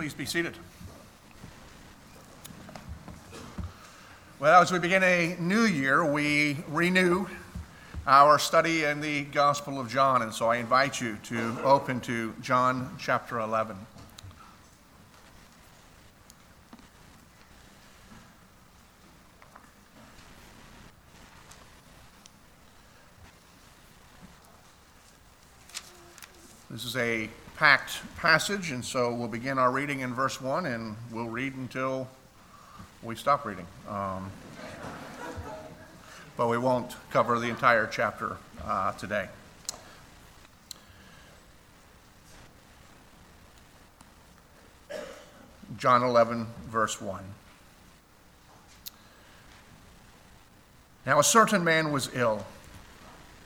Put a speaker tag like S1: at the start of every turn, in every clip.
S1: Please be seated. Well, as we begin a new year, we renew our study in the Gospel of John, and so I invite you to open to John chapter 11. This is a packed passage, and so we'll begin our reading in verse 1 and we'll read until we stop reading. Um, but we won't cover the entire chapter uh, today. John 11, verse 1. Now, a certain man was ill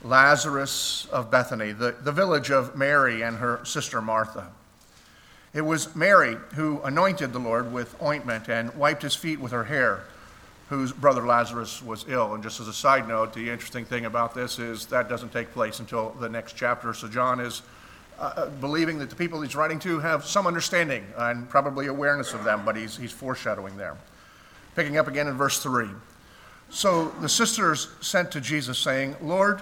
S1: Lazarus of Bethany, the, the village of Mary and her sister Martha. It was Mary who anointed the Lord with ointment and wiped his feet with her hair, whose brother Lazarus was ill. And just as a side note, the interesting thing about this is that doesn't take place until the next chapter. So John is uh, uh believing that the people he's writing to have some understanding and probably awareness of them, but he's, he's foreshadowing there. Picking up again in verse 3. So the sisters sent to Jesus, saying, Lord,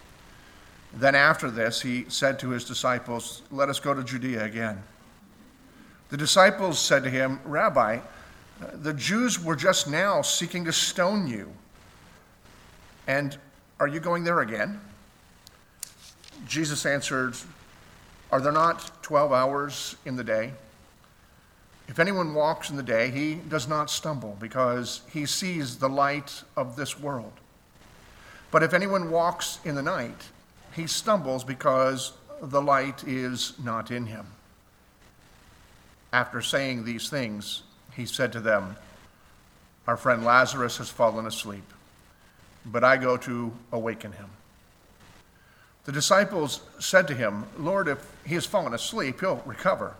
S1: Then after this, he said to his disciples, Let us go to Judea again. The disciples said to him, Rabbi, the Jews were just now seeking to stone you. And are you going there again? Jesus answered, Are there not 12 hours in the day? If anyone walks in the day, he does not stumble because he sees the light of this world. But if anyone walks in the night, he stumbles because the light is not in him. After saying these things, he said to them, Our friend Lazarus has fallen asleep, but I go to awaken him. The disciples said to him, Lord, if he has fallen asleep, he'll recover.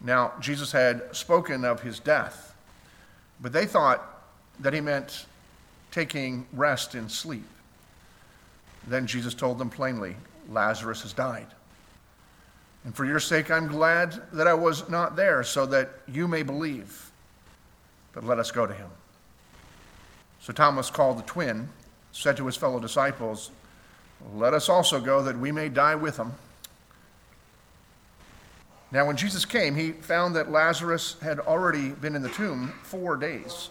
S1: Now, Jesus had spoken of his death, but they thought that he meant taking rest in sleep. Then Jesus told them plainly, Lazarus has died. And for your sake, I'm glad that I was not there, so that you may believe. But let us go to him. So Thomas, called the twin, said to his fellow disciples, Let us also go, that we may die with him. Now, when Jesus came, he found that Lazarus had already been in the tomb four days.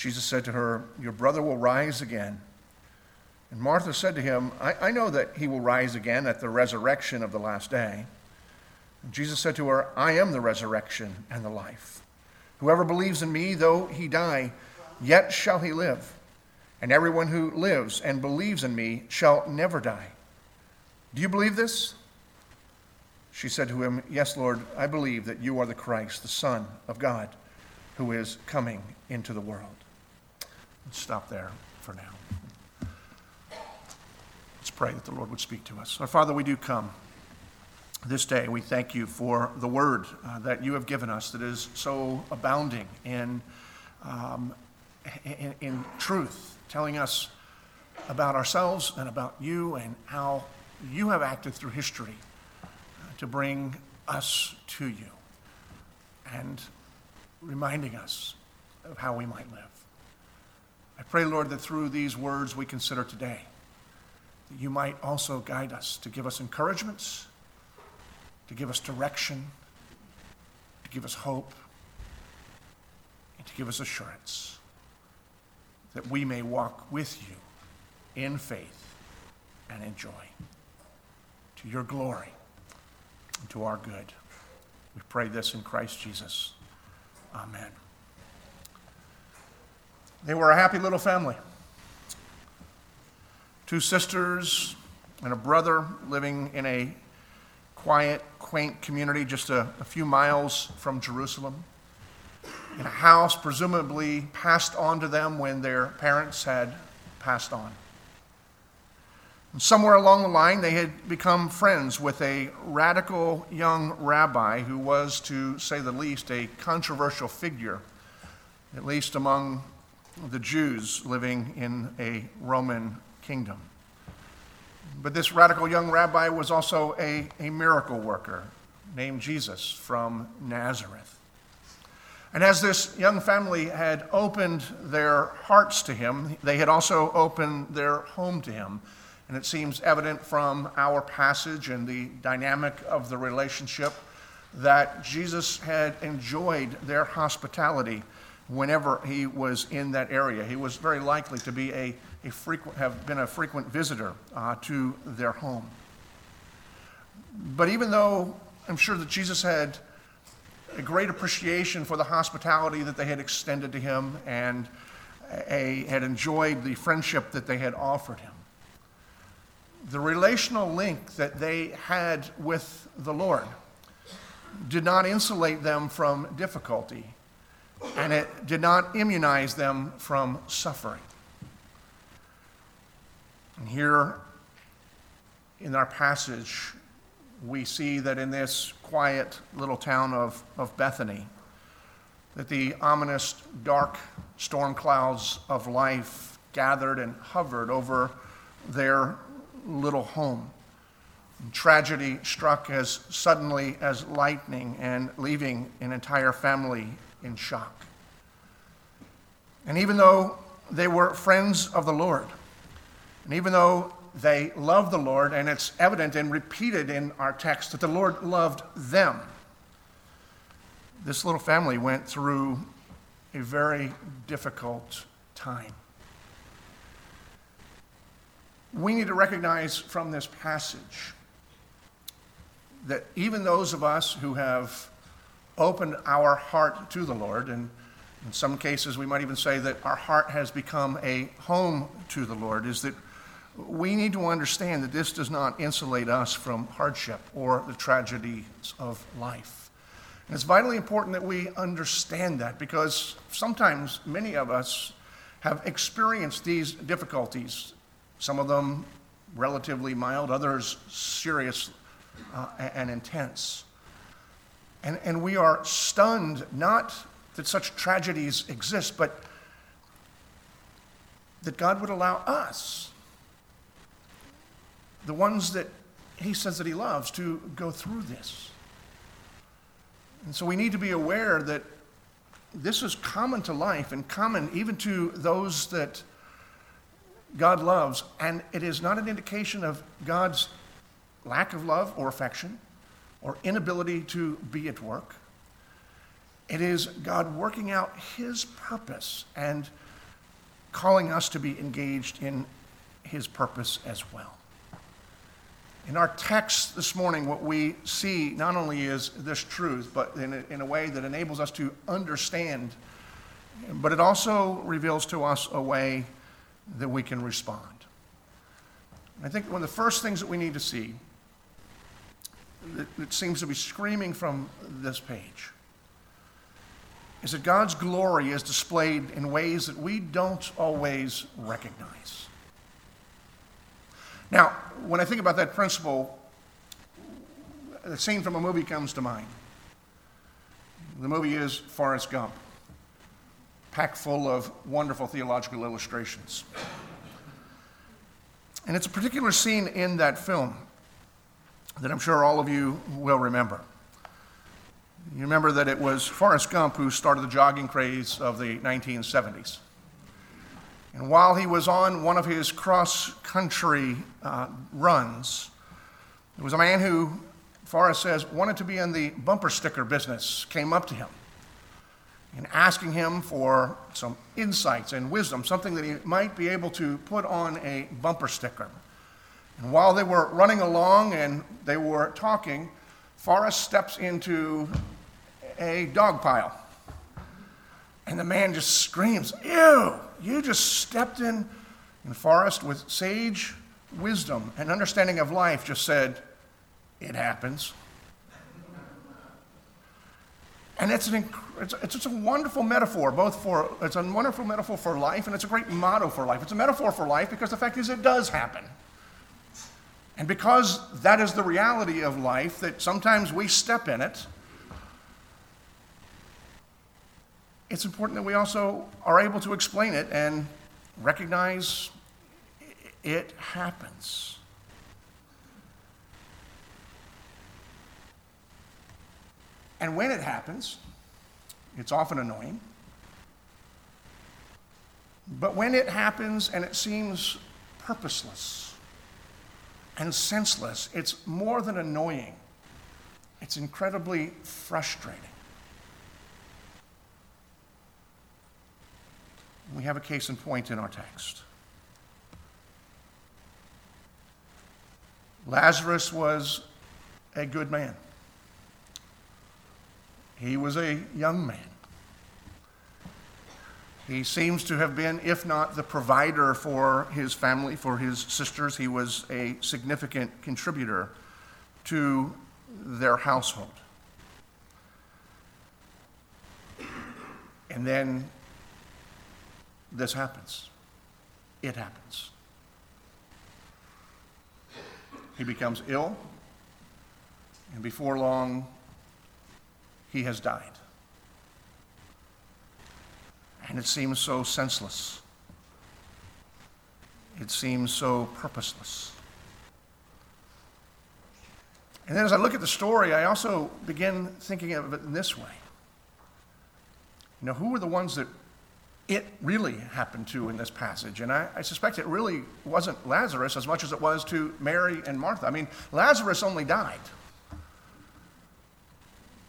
S1: Jesus said to her, Your brother will rise again. And Martha said to him, I, I know that he will rise again at the resurrection of the last day. And Jesus said to her, I am the resurrection and the life. Whoever believes in me, though he die, yet shall he live. And everyone who lives and believes in me shall never die. Do you believe this? She said to him, Yes, Lord, I believe that you are the Christ, the Son of God, who is coming into the world. Let's stop there for now. Let's pray that the Lord would speak to us. Our Father, we do come this day. We thank you for the word uh, that you have given us that is so abounding in, um, in, in truth, telling us about ourselves and about you and how you have acted through history uh, to bring us to you and reminding us of how we might live. I pray, Lord, that through these words we consider today, that you might also guide us to give us encouragements, to give us direction, to give us hope, and to give us assurance. that we may walk with you in faith and in joy to your glory and to our good. We pray this in Christ Jesus. Amen. They were a happy little family. Two sisters and a brother living in a quiet, quaint community just a, a few miles from Jerusalem. In a house presumably passed on to them when their parents had passed on. And somewhere along the line, they had become friends with a radical young rabbi who was, to say the least, a controversial figure, at least among the Jews living in a Roman kingdom. But this radical young rabbi was also a, a miracle worker named Jesus from Nazareth. And as this young family had opened their hearts to him, they had also opened their home to him. And it seems evident from our passage and the dynamic of the relationship that Jesus had enjoyed their hospitality whenever he was in that area. He was very likely to be a, a frequent, have been a frequent visitor uh, to their home. But even though I'm sure that Jesus had a great appreciation for the hospitality that they had extended to him and a, had enjoyed the friendship that they had offered him, the relational link that they had with the Lord did not insulate them from difficulty, and it did not immunize them from suffering. And here in our passage, we see that in this quiet little town of, of Bethany, that the ominous dark storm clouds of life gathered and hovered over their little home. Tragedy struck as suddenly as lightning and leaving an entire family in shock. And even though they were friends of the Lord, and even though they loved the Lord, and it's evident and repeated in our text that the Lord loved them, this little family went through a very difficult time we need to recognize from this passage that even those of us who have opened our heart to the Lord, and in some cases we might even say that our heart has become a home to the Lord, is that we need to understand that this does not insulate us from hardship or the tragedies of life. And it's vitally important that we understand that because sometimes many of us have experienced these difficulties some of them relatively mild, others serious uh, and intense. And, and we are stunned not that such tragedies exist, but that God would allow us, the ones that He says that He loves, to go through this. And so we need to be aware that this is common to life and common even to those that God loves, and it is not an indication of God's lack of love or affection or inability to be at work. It is God working out His purpose and calling us to be engaged in His purpose as well. In our text this morning, what we see not only is this truth, but in a, in a way that enables us to understand, but it also reveals to us a way that we can respond. I think one of the first things that we need to see that, seems to be screaming from this page is that God's glory is displayed in ways that we don't always recognize. Now, when I think about that principle, a scene from a movie comes to mind. The movie is Forrest Gump packed full of wonderful theological illustrations. And it's a particular scene in that film that I'm sure all of you will remember. You remember that it was Forrest Gump who started the jogging craze of the 1970s. And while he was on one of his cross country uh, runs, there was a man who, Forrest says, wanted to be in the bumper sticker business, came up to him and asking him for some insights and wisdom, something that he might be able to put on a bumper sticker. And while they were running along and they were talking, Forrest steps into a dog pile. And the man just screams, Ew, you just stepped in. And Forrest, with sage wisdom and understanding of life, just said, It happens. And it's, an, it's, it's, a wonderful metaphor, both for, it's a wonderful metaphor for life and it's a great motto for life. It's a metaphor for life because the fact is it does happen. And because that is the reality of life, that sometimes we step in it, it's important that we also are able to explain it and recognize it happens. And when it happens, it's often annoying. But when it happens and it seems purposeless and senseless, it's more than annoying, it's incredibly frustrating. We have a case in point in our text. Lazarus was a good man. He was a young man. He seems to have been, if not the provider for his family, for his sisters, he was a significant contributor to their household. And then this happens. It happens. He becomes ill, and before long, he has died. And it seems so senseless. It seems so purposeless. And then as I look at the story, I also begin thinking of it in this way. You know, who were the ones that it really happened to in this passage? And I, I, suspect it really wasn't Lazarus as much as it was to Mary and Martha. I mean, Lazarus only died.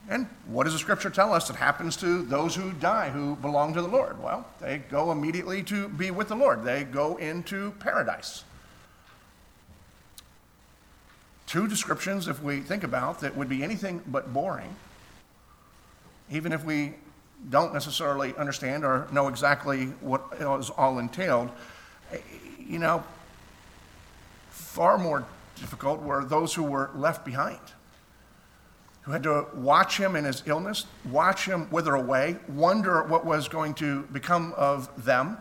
S1: And what does the scripture tell us that happens to those who die, who belong to the Lord? Well, they go immediately to be with the Lord, they go into paradise. Two descriptions, if we think about, that would be anything but boring, even if we don't necessarily understand or know exactly what is all entailed. You know, far more difficult were those who were left behind who had to watch him in his illness, watch him wither away, wonder what was going to become of them,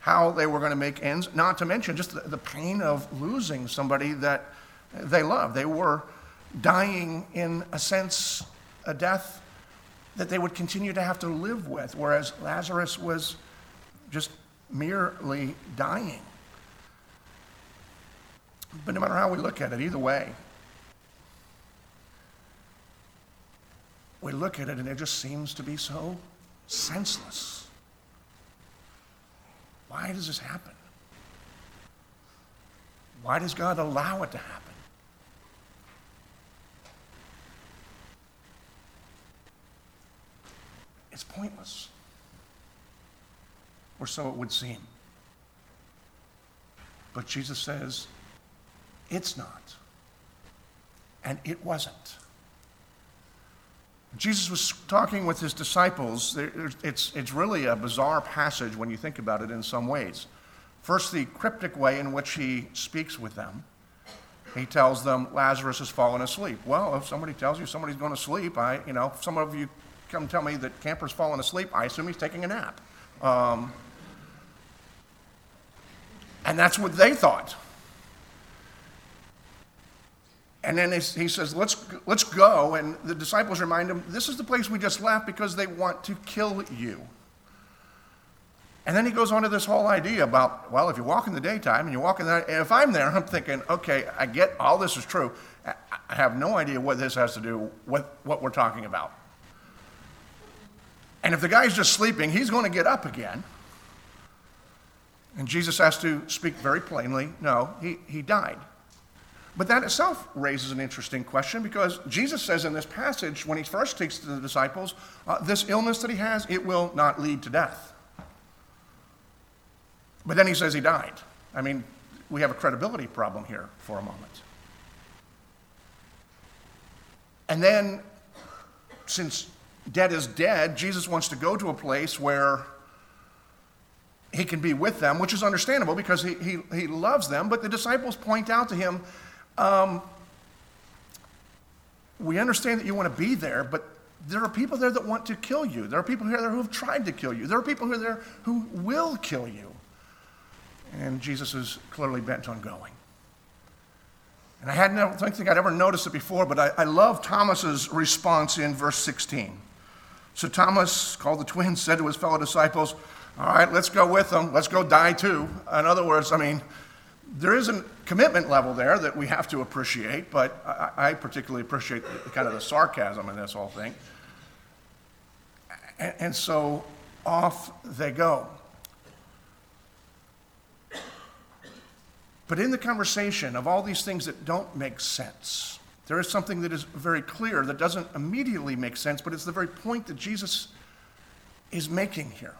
S1: how they were going to make ends, not to mention just the, the pain of losing somebody that they loved. They were dying, in a sense, a death that they would continue to have to live with, whereas Lazarus was just merely dying. But no matter how we look at it, either way, we look at it and it just seems to be so senseless. Why does this happen? Why does God allow it to happen? It's pointless. Or so it would seem. But Jesus says, it's not. And it wasn't. Jesus was talking with his disciples. It's, it's really a bizarre passage when you think about it in some ways. First, the cryptic way in which he speaks with them. He tells them Lazarus has fallen asleep. Well, if somebody tells you somebody's going to sleep, I, you know, some of you come tell me that Camper's fallen asleep, I assume he's taking a nap. Um, and that's what they thought. And then he says, let's, let's go. And the disciples remind him, this is the place we just left because they want to kill you. And then he goes on to this whole idea about, well, if you walk in the daytime and you walk in the night, if I'm there, I'm thinking, okay, I get all this is true. I have no idea what this has to do with what we're talking about. And if the guy's just sleeping, he's going to get up again. And Jesus has to speak very plainly no, he, he died. But that itself raises an interesting question because Jesus says in this passage, when he first speaks to the disciples, uh, this illness that he has, it will not lead to death. But then he says he died. I mean, we have a credibility problem here for a moment. And then, since dead is dead, Jesus wants to go to a place where he can be with them, which is understandable because he, he, he loves them. But the disciples point out to him, um, We understand that you want to be there, but there are people there that want to kill you. There are people here there who have tried to kill you. There are people here there who will kill you. And Jesus is clearly bent on going. And I hadn't, I don't think I'd ever noticed it before, but I, I love Thomas's response in verse 16. So Thomas, called the twin, said to his fellow disciples, All right, let's go with them. Let's go die too. In other words, I mean, there is a commitment level there that we have to appreciate, but I, I particularly appreciate the, kind of the sarcasm in this whole thing. And, and so off they go. But in the conversation of all these things that don't make sense, there is something that is very clear that doesn't immediately make sense, but it's the very point that Jesus is making here.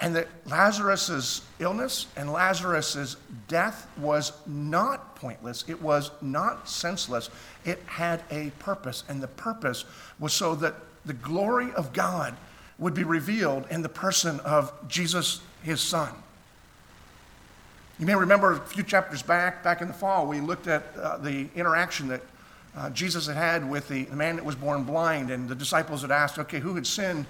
S1: And that Lazarus' illness and Lazarus' death was not pointless. It was not senseless. It had a purpose. And the purpose was so that the glory of God would be revealed in the person of Jesus, his son. You may remember a few chapters back, back in the fall, we looked at uh, the interaction that uh, Jesus had had with the, the man that was born blind, and the disciples had asked, okay, who had sinned,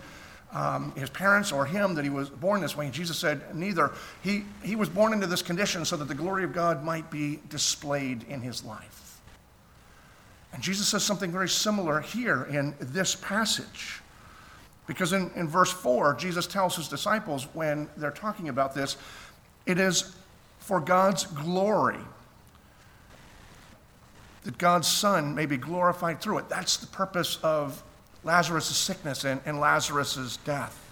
S1: um, his parents or him, that he was born this way? And Jesus said, neither. He, he was born into this condition so that the glory of God might be displayed in his life. And Jesus says something very similar here in this passage. Because in, in verse 4, Jesus tells his disciples when they're talking about this, it is for God's glory, that God's Son may be glorified through it. That's the purpose of Lazarus' sickness and, and Lazarus' death.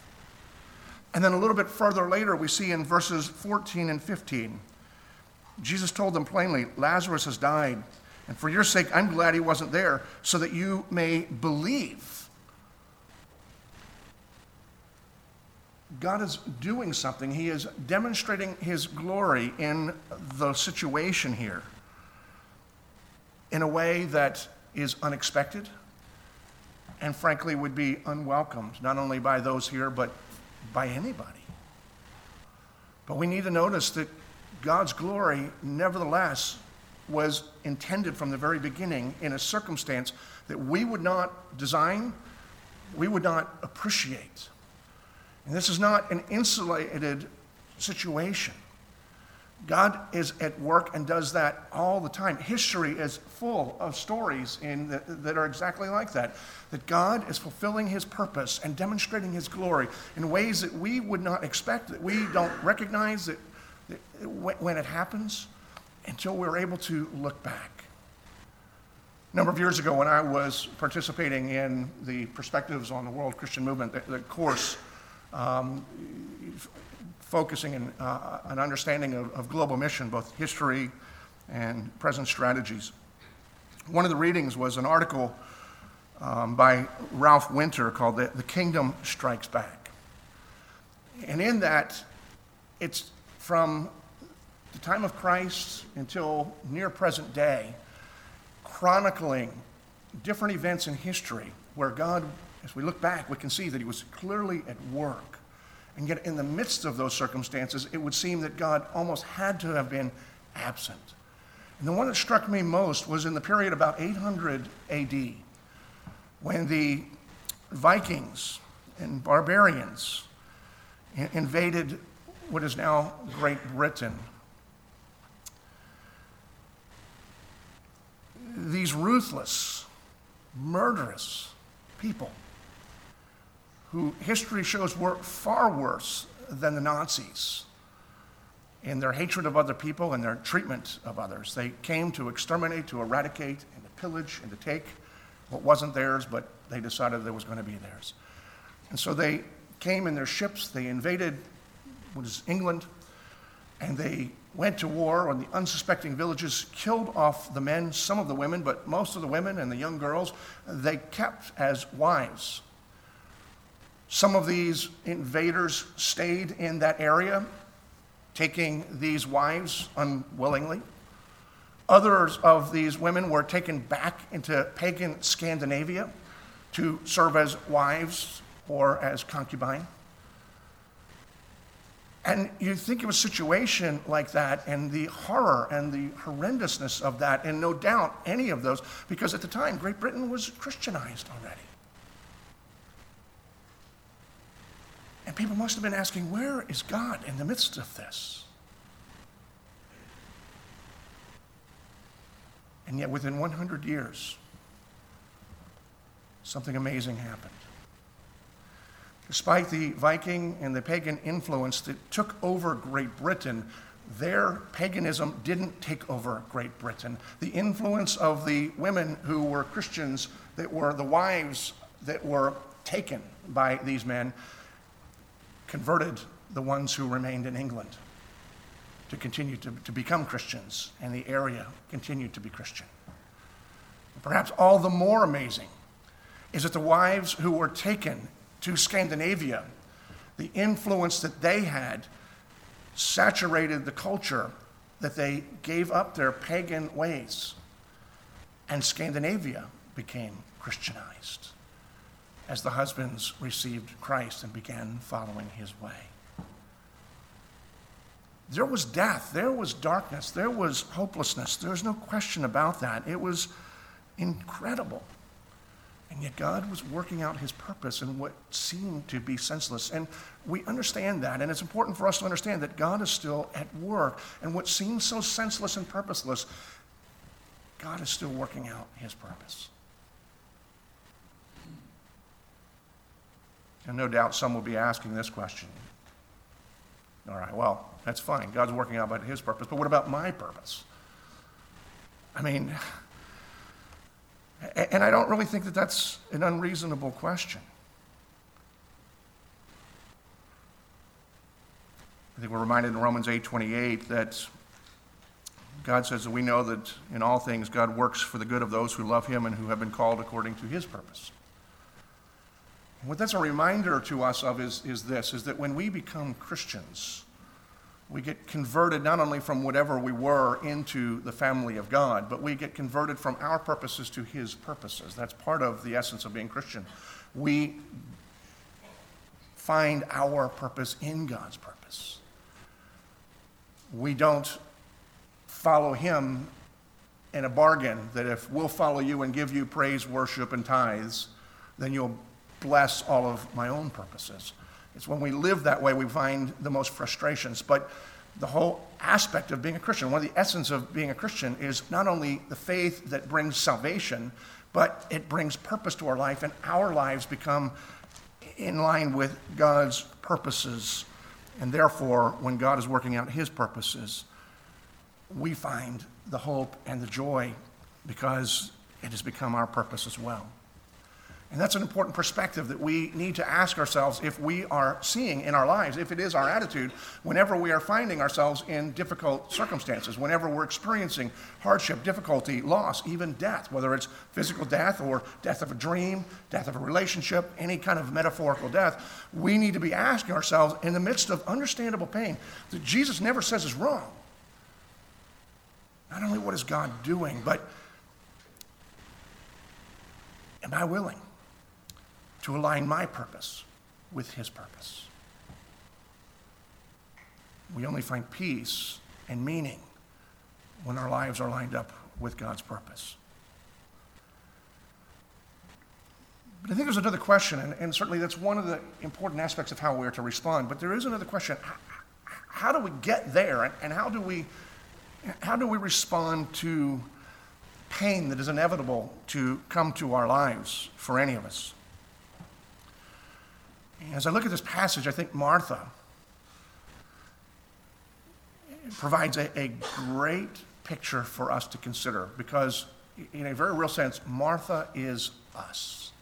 S1: And then a little bit further later, we see in verses 14 and 15, Jesus told them plainly, Lazarus has died, and for your sake, I'm glad he wasn't there, so that you may believe. God is doing something. He is demonstrating his glory in the situation here in a way that is unexpected and frankly would be unwelcomed, not only by those here, but by anybody. But we need to notice that God's glory, nevertheless, was intended from the very beginning in a circumstance that we would not design, we would not appreciate. And this is not an insulated situation. God is at work and does that all the time. History is full of stories in the, that are exactly like that. That God is fulfilling his purpose and demonstrating his glory in ways that we would not expect, that we don't recognize that, that when it happens until we're able to look back. A number of years ago, when I was participating in the Perspectives on the World Christian Movement, the, the course um, focusing on uh, an understanding of, of global mission, both history and present strategies. One of the readings was an article um, by Ralph Winter called the, the Kingdom Strikes Back. And in that, it's from the time of Christ until near present day, chronicling different events in history where God as we look back, we can see that he was clearly at work. And yet, in the midst of those circumstances, it would seem that God almost had to have been absent. And the one that struck me most was in the period about 800 AD, when the Vikings and barbarians invaded what is now Great Britain. These ruthless, murderous people who history shows were far worse than the Nazis in their hatred of other people and their treatment of others. They came to exterminate, to eradicate, and to pillage and to take what wasn't theirs, but they decided that was going to be theirs. And so they came in their ships, they invaded what is England, and they went to war on the unsuspecting villages, killed off the men, some of the women, but most of the women and the young girls they kept as wives. Some of these invaders stayed in that area, taking these wives unwillingly. Others of these women were taken back into pagan Scandinavia to serve as wives or as concubine. And you think of a situation like that and the horror and the horrendousness of that, and no doubt any of those, because at the time Great Britain was Christianized already. And people must have been asking, where is God in the midst of this? And yet, within 100 years, something amazing happened. Despite the Viking and the pagan influence that took over Great Britain, their paganism didn't take over Great Britain. The influence of the women who were Christians, that were the wives that were taken by these men, converted the ones who remained in England to continue to, to become Christians, and the area continued to be Christian. Perhaps all the more amazing is that the wives who were taken to Scandinavia, the influence that they had saturated the culture that they gave up their pagan ways, and Scandinavia became Christianized as the husbands received Christ and began following his way. There was death, there was darkness, there was hopelessness. There's no question about that. It was incredible. And yet God was working out his purpose in what seemed to be senseless. And we understand that. And it's important for us to understand that God is still at work. And what seems so senseless and purposeless, God is still working out his purpose. And no doubt some will be asking this question. All right, well, that's fine. God's working out about his purpose, but what about my purpose? I mean, and I don't really think that that's an unreasonable question. I think we're reminded in Romans 8:28 that God says that we know that in all things God works for the good of those who love him and who have been called according to his purpose. What that's a reminder to us of is, is this is that when we become Christians, we get converted not only from whatever we were into the family of God, but we get converted from our purposes to His purposes. That's part of the essence of being Christian. We find our purpose in God's purpose. We don't follow Him in a bargain that if we'll follow you and give you praise, worship, and tithes, then you'll bless all of my own purposes. It's when we live that way we find the most frustrations. But the whole aspect of being a Christian, one of the essence of being a Christian is not only the faith that brings salvation, but it brings purpose to our life, and our lives become in line with God's purposes. And therefore, when God is working out his purposes, we find the hope and the joy because it has become our purpose as well. And that's an important perspective that we need to ask ourselves if we are seeing in our lives, if it is our attitude, whenever we are finding ourselves in difficult circumstances, whenever we're experiencing hardship, difficulty, loss, even death, whether it's physical death or death of a dream, death of a relationship, any kind of metaphorical death, we need to be asking ourselves in the midst of understandable pain that Jesus never says is wrong. Not only what is God doing, but am I willing? To align my purpose with His purpose. We only find peace and meaning when our lives are lined up with God's purpose. But I think there's another question, and, and, certainly that's one of the important aspects of how we're to respond. But there is another question how do we get there, and, and how, do we, how do we respond to pain that is inevitable to come to our lives for any of us? As I look at this passage, I think Martha provides a, a great picture for us to consider because, in a very real sense, Martha is us.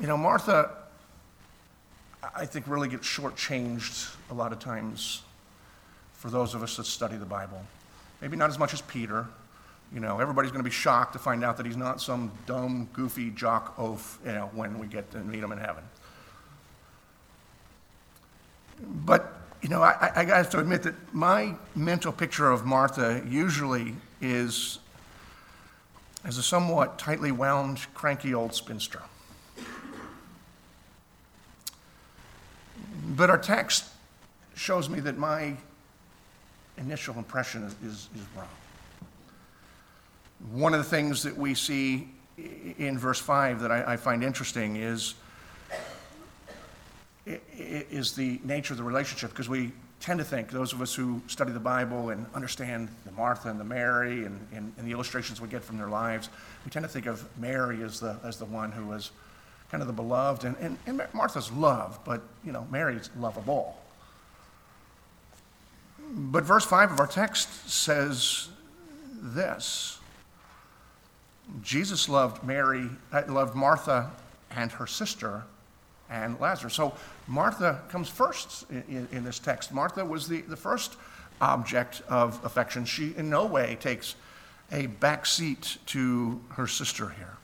S1: You know, Martha, I think really gets shortchanged a lot of times for those of us that study the Bible. Maybe not as much as Peter. You know, everybody's going to be shocked to find out that he's not some dumb, goofy jock oaf, you know, when we get to meet him in heaven. But, you know, I, I have to admit that my mental picture of Martha usually is as a somewhat tightly wound, cranky old spinster. But our text shows me that my initial impression is, is, is wrong. One of the things that we see in verse 5 that I, I find interesting is, is the nature of the relationship, because we tend to think, those of us who study the Bible and understand the Martha and the Mary and, and, and, the illustrations we get from their lives, we tend to think of Mary as the, as the one who was kind of the beloved. And, and, and Martha's loved, but, you know, Mary's lovable. But verse 5 of our text says this Jesus loved Mary, uh, loved Martha and her sister and Lazarus. So Martha comes first in, in, this text. Martha was the, the first object of affection. She in no way takes a back seat to her sister here.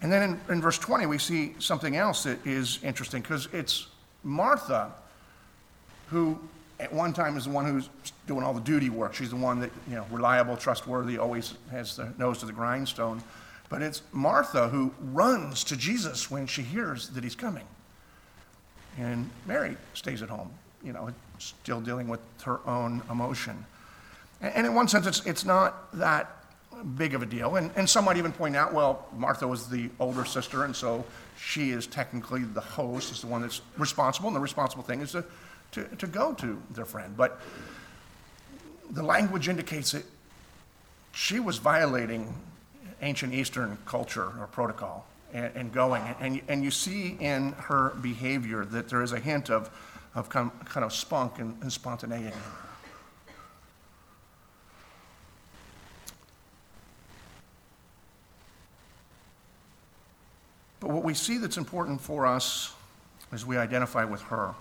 S1: And then in, in verse 20, we see something else that is interesting because it's Martha who at one time is the one who's doing all the duty work. She's the one that, you know, reliable, trustworthy, always has the nose to the grindstone. But it's Martha who runs to Jesus when she hears that he's coming. And Mary stays at home, you know, still dealing with her own emotion. And in one sense, it's, it's not that big of a deal. And, and some might even point out, well, Martha was the older sister, and so she is technically the host, is the one that's responsible, and the responsible thing is to, to, to go to their friend. But the language indicates that she was violating ancient Eastern culture or protocol and, and going. And, and you see in her behavior that there is a hint of, of kind of spunk and, and spontaneity. But what we see that's important for us as we identify with her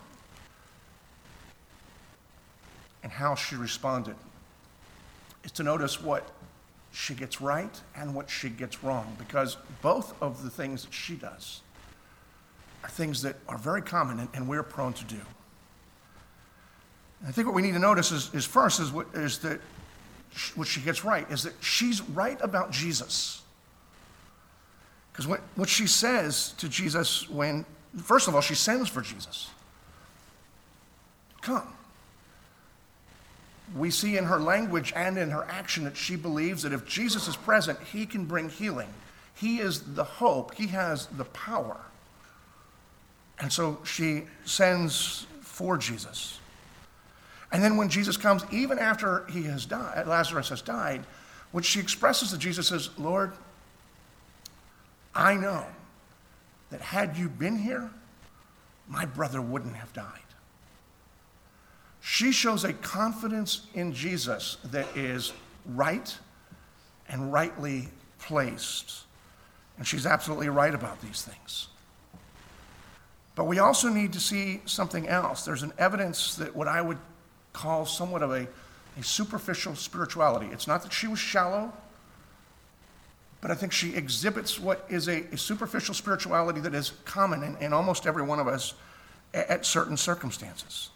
S1: and how she responded is to notice what she gets right and what she gets wrong, because both of the things that she does are things that are very common and, and we're prone to do. I think what we need to notice is, is first is, what, is that she, what she gets right is that she's right about Jesus. Because what, what she says to Jesus when, first of all, she sends for Jesus. Come we see in her language and in her action that she believes that if Jesus is present, he can bring healing. He is the hope, he has the power. And so she sends for Jesus. And then when Jesus comes, even after he has died, Lazarus has died, what she expresses to Jesus is, Lord, I know that had you been here, my brother wouldn't have died. She shows a confidence in Jesus that is right and rightly placed. And she's absolutely right about these things. But we also need to see something else. There's an evidence that what I would call somewhat of a, a superficial spirituality. It's not that she was shallow, but I think she exhibits what is a, a superficial spirituality that is common in, in almost every one of us at, at certain circumstances.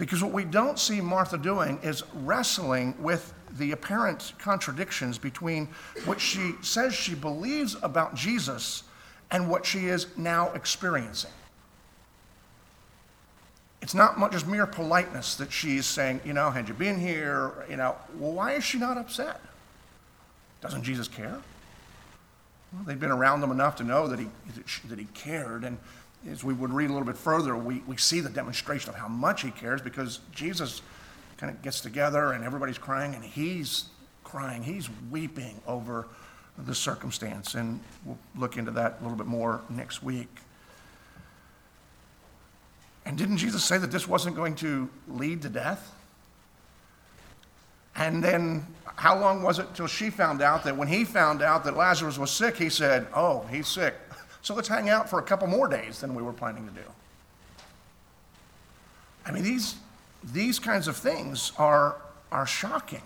S1: Because what we don't see Martha doing is wrestling with the apparent contradictions between what she says she believes about Jesus and what she is now experiencing. It's not just mere politeness that she's saying, you know, had you been here, you know, well, why is she not upset? Doesn't Jesus care? Well, they'd been around them enough to know that he, that he cared. And as we would read a little bit further, we, we see the demonstration of how much he cares because Jesus kind of gets together and everybody's crying and he's crying. He's weeping over the circumstance. And we'll look into that a little bit more next week. And didn't Jesus say that this wasn't going to lead to death? And then how long was it till she found out that when he found out that Lazarus was sick, he said, Oh, he's sick. So let's hang out for a couple more days than we were planning to do. I mean, these, these kinds of things are, are shocking.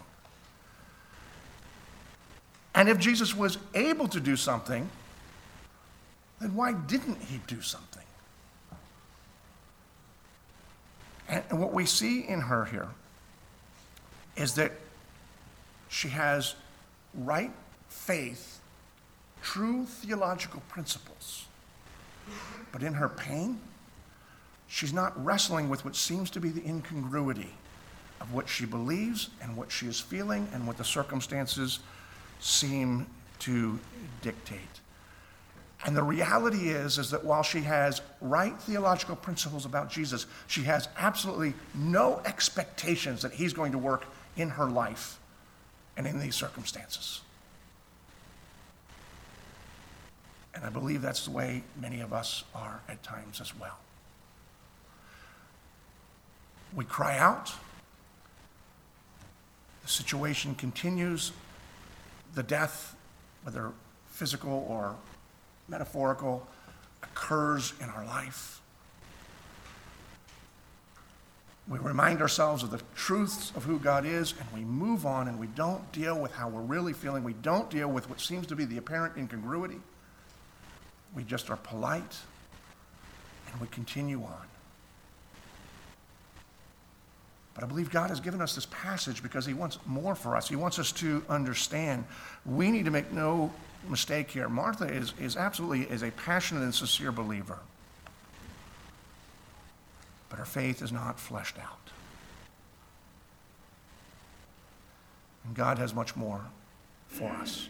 S1: And if Jesus was able to do something, then why didn't he do something? And what we see in her here is that she has right faith, true theological principles. But in her pain, she's not wrestling with what seems to be the incongruity of what she believes and what she is feeling and what the circumstances seem to dictate. And the reality is, is that while she has right theological principles about Jesus, she has absolutely no expectations that he's going to work in her life and in these circumstances. And I believe that's the way many of us are at times as well. We cry out. The situation continues. The death, whether physical or metaphorical, occurs in our life. We remind ourselves of the truths of who God is, and we move on and we don't deal with how we're really feeling. We don't deal with what seems to be the apparent incongruity. We just are polite and we continue on. But I believe God has given us this passage because He wants more for us. He wants us to understand. We need to make no mistake here. Martha is, is absolutely is a passionate and sincere believer. But her faith is not fleshed out. And God has much more for us,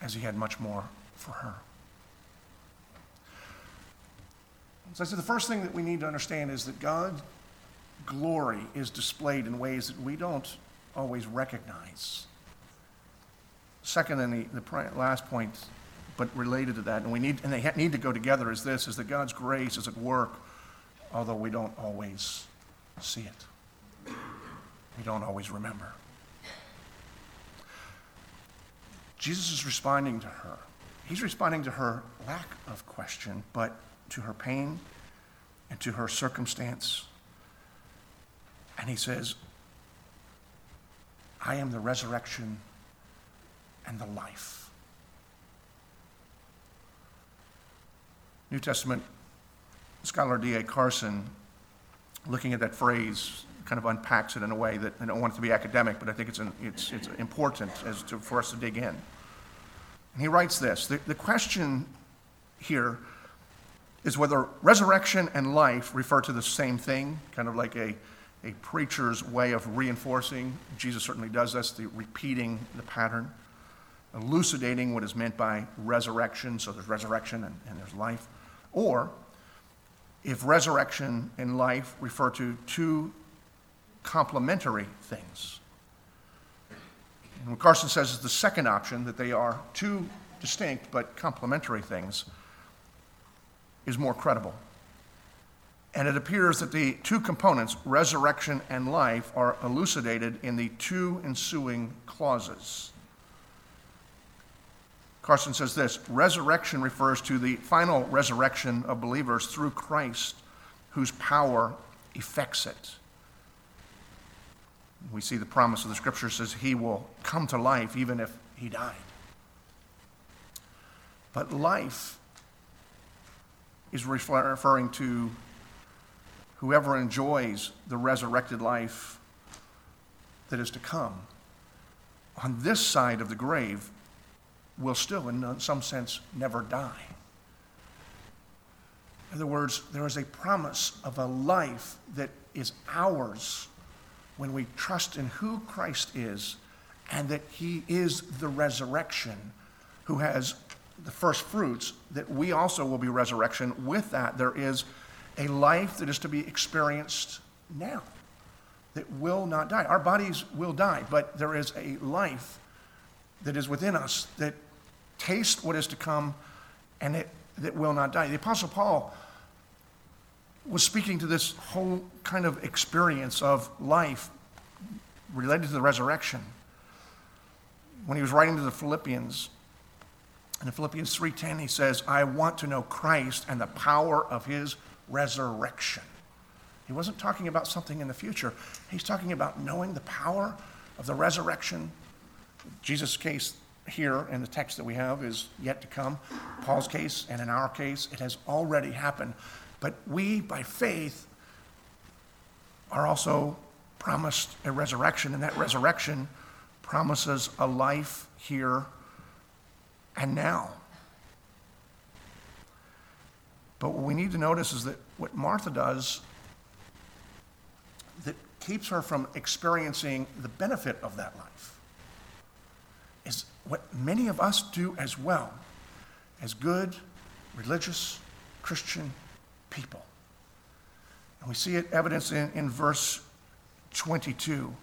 S1: as he had much more for her. So I said the first thing that we need to understand is that God's glory is displayed in ways that we don't always recognize. Second, and the, the last point, but related to that, and we need, and they need to go together, is this: is that God's grace is at work, although we don't always see it. We don't always remember. Jesus is responding to her. He's responding to her lack of question, but to her pain and to her circumstance. And he says, I am the resurrection and the life. New Testament scholar D.A. Carson, looking at that phrase, kind of unpacks it in a way that I don't want it to be academic, but I think it's, an, it's, it's important as to, for us to dig in. And he writes this the, the question here is whether resurrection and life refer to the same thing, kind of like a, a preacher's way of reinforcing. Jesus certainly does this, the repeating the pattern elucidating what is meant by resurrection. So there's resurrection and, and there's life. Or if resurrection and life refer to two complementary things. And what Carson says is the second option, that they are two distinct but complementary things, is more credible. And it appears that the two components, resurrection and life, are elucidated in the two ensuing clauses. Carson says this resurrection refers to the final resurrection of believers through Christ, whose power effects it. We see the promise of the scripture says he will come to life even if he died. But life is referring to whoever enjoys the resurrected life that is to come. On this side of the grave, will still, in some sense, never die. In other words, there is a promise of a life that is ours when we trust in who Christ is and that He is the resurrection who has the first fruits, that we also will be resurrection. With that, there is a life that is to be experienced now that will not die. Our bodies will die, but there is a life that is within us that tastes what is to come and it that will not die. The Apostle Paul was speaking to this whole kind of experience of life related to the resurrection when he was writing to the Philippians. And in Philippians 3:10 he says, "I want to know Christ and the power of his resurrection." He wasn't talking about something in the future. He's talking about knowing the power of the resurrection. Jesus' case here in the text that we have is yet to come. Paul's case and in our case, it has already happened. But we, by faith, are also promised a resurrection, and that resurrection promises a life here and now. But what we need to notice is that what Martha does that keeps her from experiencing the benefit of that life is what many of us do as well as good, religious, Christian people. And we see it evidenced in, in verse 22,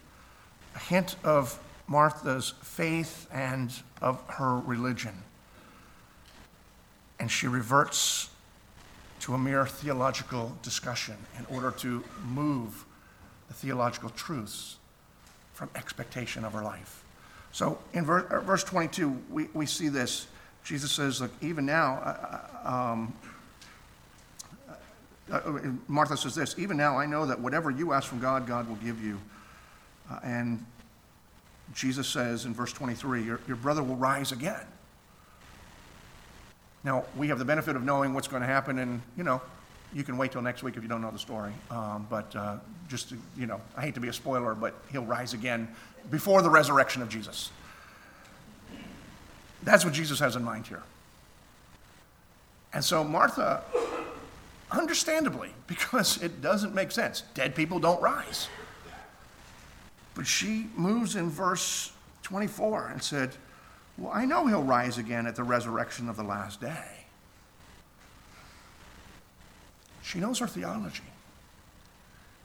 S1: a hint of Martha's faith and of her religion. And she reverts to a mere theological discussion in order to move the theological truths from expectation of her life. So in verse, uh, verse 22, we, we see this. Jesus says, Look, even now, uh, uh um, uh, uh, Martha says this, even now I know that whatever you ask from God, God will give you. Uh, and Jesus says in verse 23, your, your brother will rise again. Now, we have the benefit of knowing what's going to happen, and, you know, you can wait till next week if you don't know the story. Um, but uh, just to, you know, I hate to be a spoiler, but he'll rise again before the resurrection of Jesus. That's what Jesus has in mind here. And so Martha understandably, because it doesn't make sense. Dead people don't rise. But she moves in verse 24 and said, Well, I know he'll rise again at the resurrection of the last day. She knows her theology.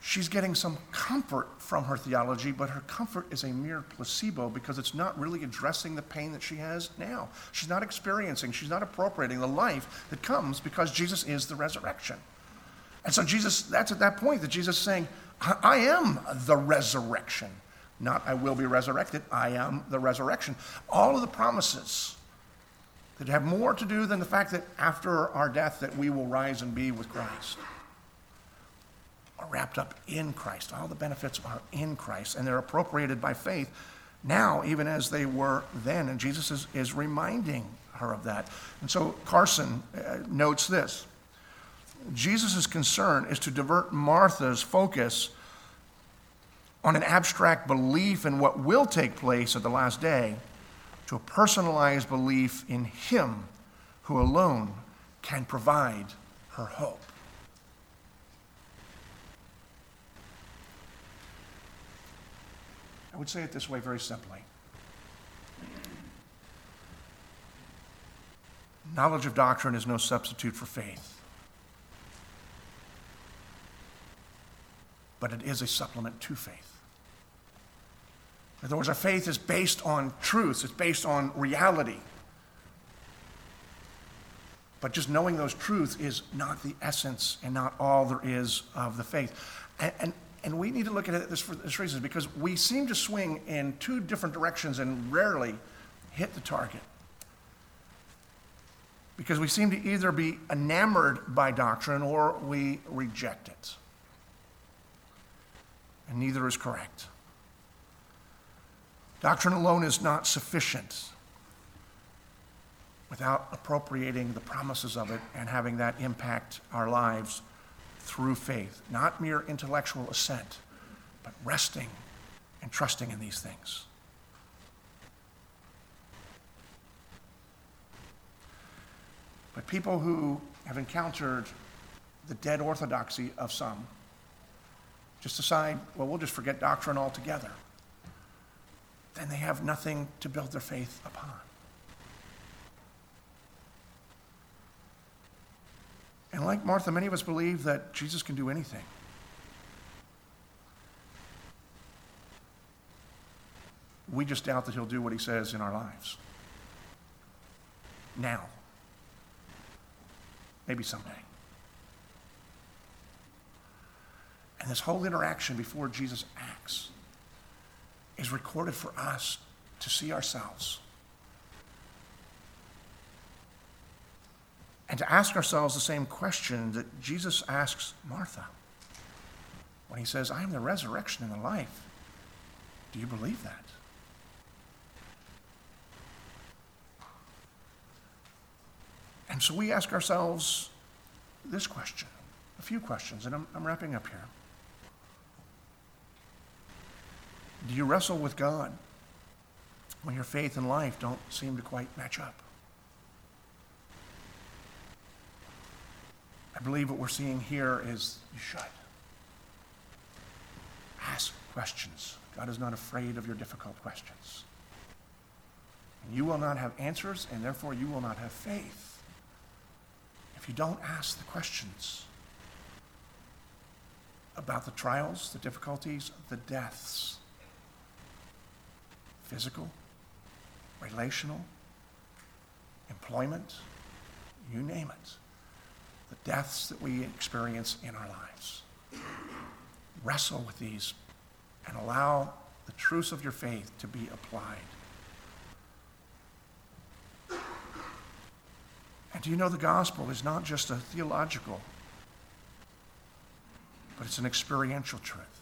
S1: She's getting some comfort from her theology, but her comfort is a mere placebo because it's not really addressing the pain that she has now. She's not experiencing, she's not appropriating the life that comes because Jesus is the resurrection. And so, Jesus, that's at that point that Jesus is saying, I am the resurrection. Not I will be resurrected, I am the resurrection. All of the promises that have more to do than the fact that after our death that we will rise and be with Christ are wrapped up in Christ. All the benefits are in Christ, and they're appropriated by faith now, even as they were then. And Jesus is, is reminding her of that. And so Carson uh, notes this Jesus' concern is to divert Martha's focus on an abstract belief in what will take place at the last day to a personalized belief in Him who alone can provide her hope. I would say it this way very simply knowledge of doctrine is no substitute for faith. But it is a supplement to faith. In other words, our faith is based on truth, it's based on reality. But just knowing those truths is not the essence and not all there is of the faith. And, and, and we need to look at this for this reason because we seem to swing in two different directions and rarely hit the target. Because we seem to either be enamored by doctrine or we reject it. And neither is correct. Doctrine alone is not sufficient without appropriating the promises of it and having that impact our lives through faith. Not mere intellectual assent, but resting and trusting in these things. But people who have encountered the dead orthodoxy of some just decide, well, we'll just forget doctrine altogether then they have nothing to build their faith upon. And like Martha, many of us believe that Jesus can do anything. We just doubt that he'll do what he says in our lives. Now. Maybe someday. And this whole interaction before Jesus acts is recorded for us to see ourselves And to ask ourselves the same question that Jesus asks Martha when he says, I am the resurrection and the life. Do you believe that? And so we ask ourselves this question, a few questions, and I'm, I'm wrapping up here. Do you wrestle with God when your faith and life don't seem to quite match up? I believe what we're seeing here is you should. Ask questions. God is not afraid of your difficult questions. And You will not have answers, and therefore you will not have faith if you don't ask the questions about the trials, the difficulties, the deaths physical, relational, employment, you name it the deaths that we experience in our lives. Wrestle with these and allow the truths of your faith to be applied. And do you know the gospel is not just a theological, but it's an experiential truth.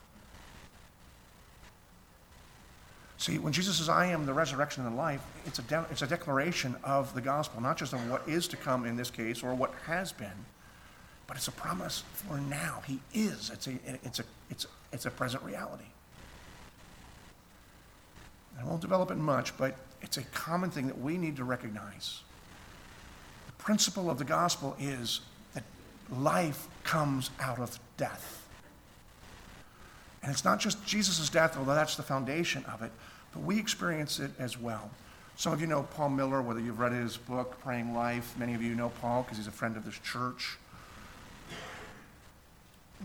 S1: See, when Jesus says, I am the resurrection and the life, it's a, de- it's a declaration of the gospel, not just of what is to come in this case or what has been, but it's a promise for now. He is. It's a, it's a, it's, it's a present reality. I won't develop it much, but it's a common thing that we need to recognize. The principle of the gospel is that life comes out of death. And it's not just Jesus' death, although that's the foundation of it, but we experience it as well. Some of you know Paul Miller, whether you've read his book, Praying Life. Many of you know Paul because he's a friend of this church.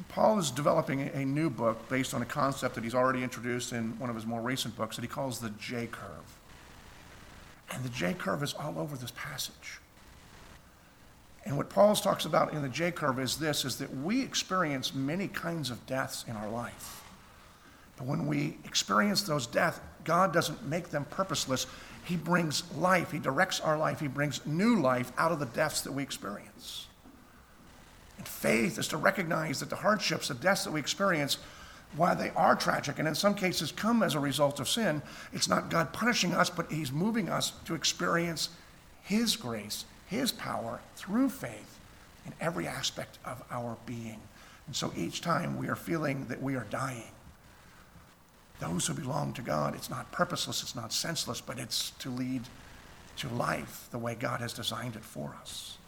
S1: Paul is developing a new book based on a concept that he's already introduced in one of his more recent books that he calls the J curve. And the J curve is all over this passage. And what Paul talks about in the J curve is this is that we experience many kinds of deaths in our life. But when we experience those deaths, God doesn't make them purposeless. He brings life, He directs our life, He brings new life out of the deaths that we experience. And faith is to recognize that the hardships, the deaths that we experience, while they are tragic and in some cases come as a result of sin, it's not God punishing us, but He's moving us to experience His grace, His power through faith in every aspect of our being. And so each time we are feeling that we are dying, those who belong to God, it's not purposeless, it's not senseless, but it's to lead to life the way God has designed it for us.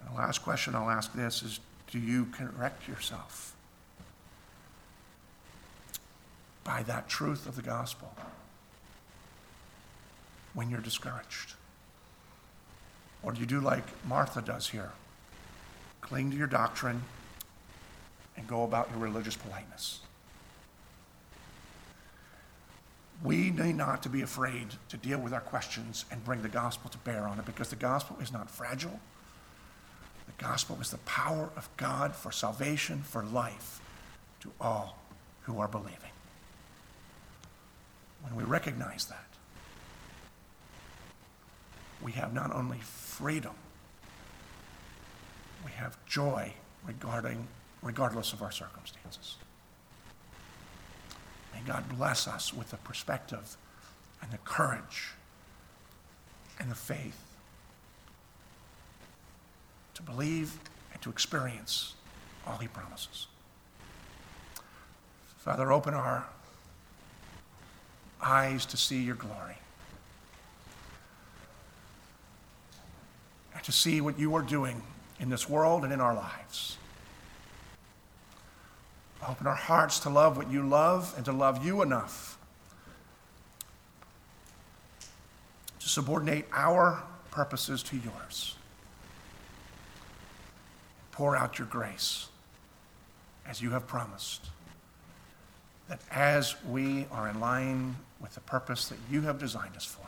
S1: And the last question I'll ask this is do you correct yourself by that truth of the gospel when you're discouraged? Or do you do like Martha does here? Cling to your doctrine and go about your religious politeness. We need not to be afraid to deal with our questions and bring the gospel to bear on it because the gospel is not fragile. The gospel is the power of God for salvation, for life to all who are believing. When we recognize that, we have not only freedom, we have joy regarding, regardless of our circumstances. May God bless us with the perspective and the courage and the faith to believe and to experience all he promises. Father, open our eyes to see your glory and to see what you are doing in this world and in our lives. Open our hearts to love what you love and to love you enough to subordinate our purposes to yours pour out your grace as you have promised. That as we are in line with the purpose that you have designed us for,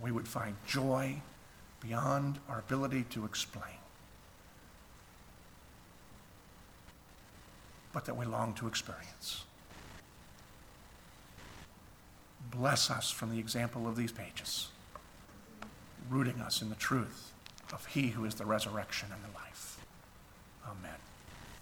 S1: we would find joy beyond our ability to explain. But that we long to experience. Bless us from the example of these pages. rooting us in the truth of He who is the resurrection and the life. Amen.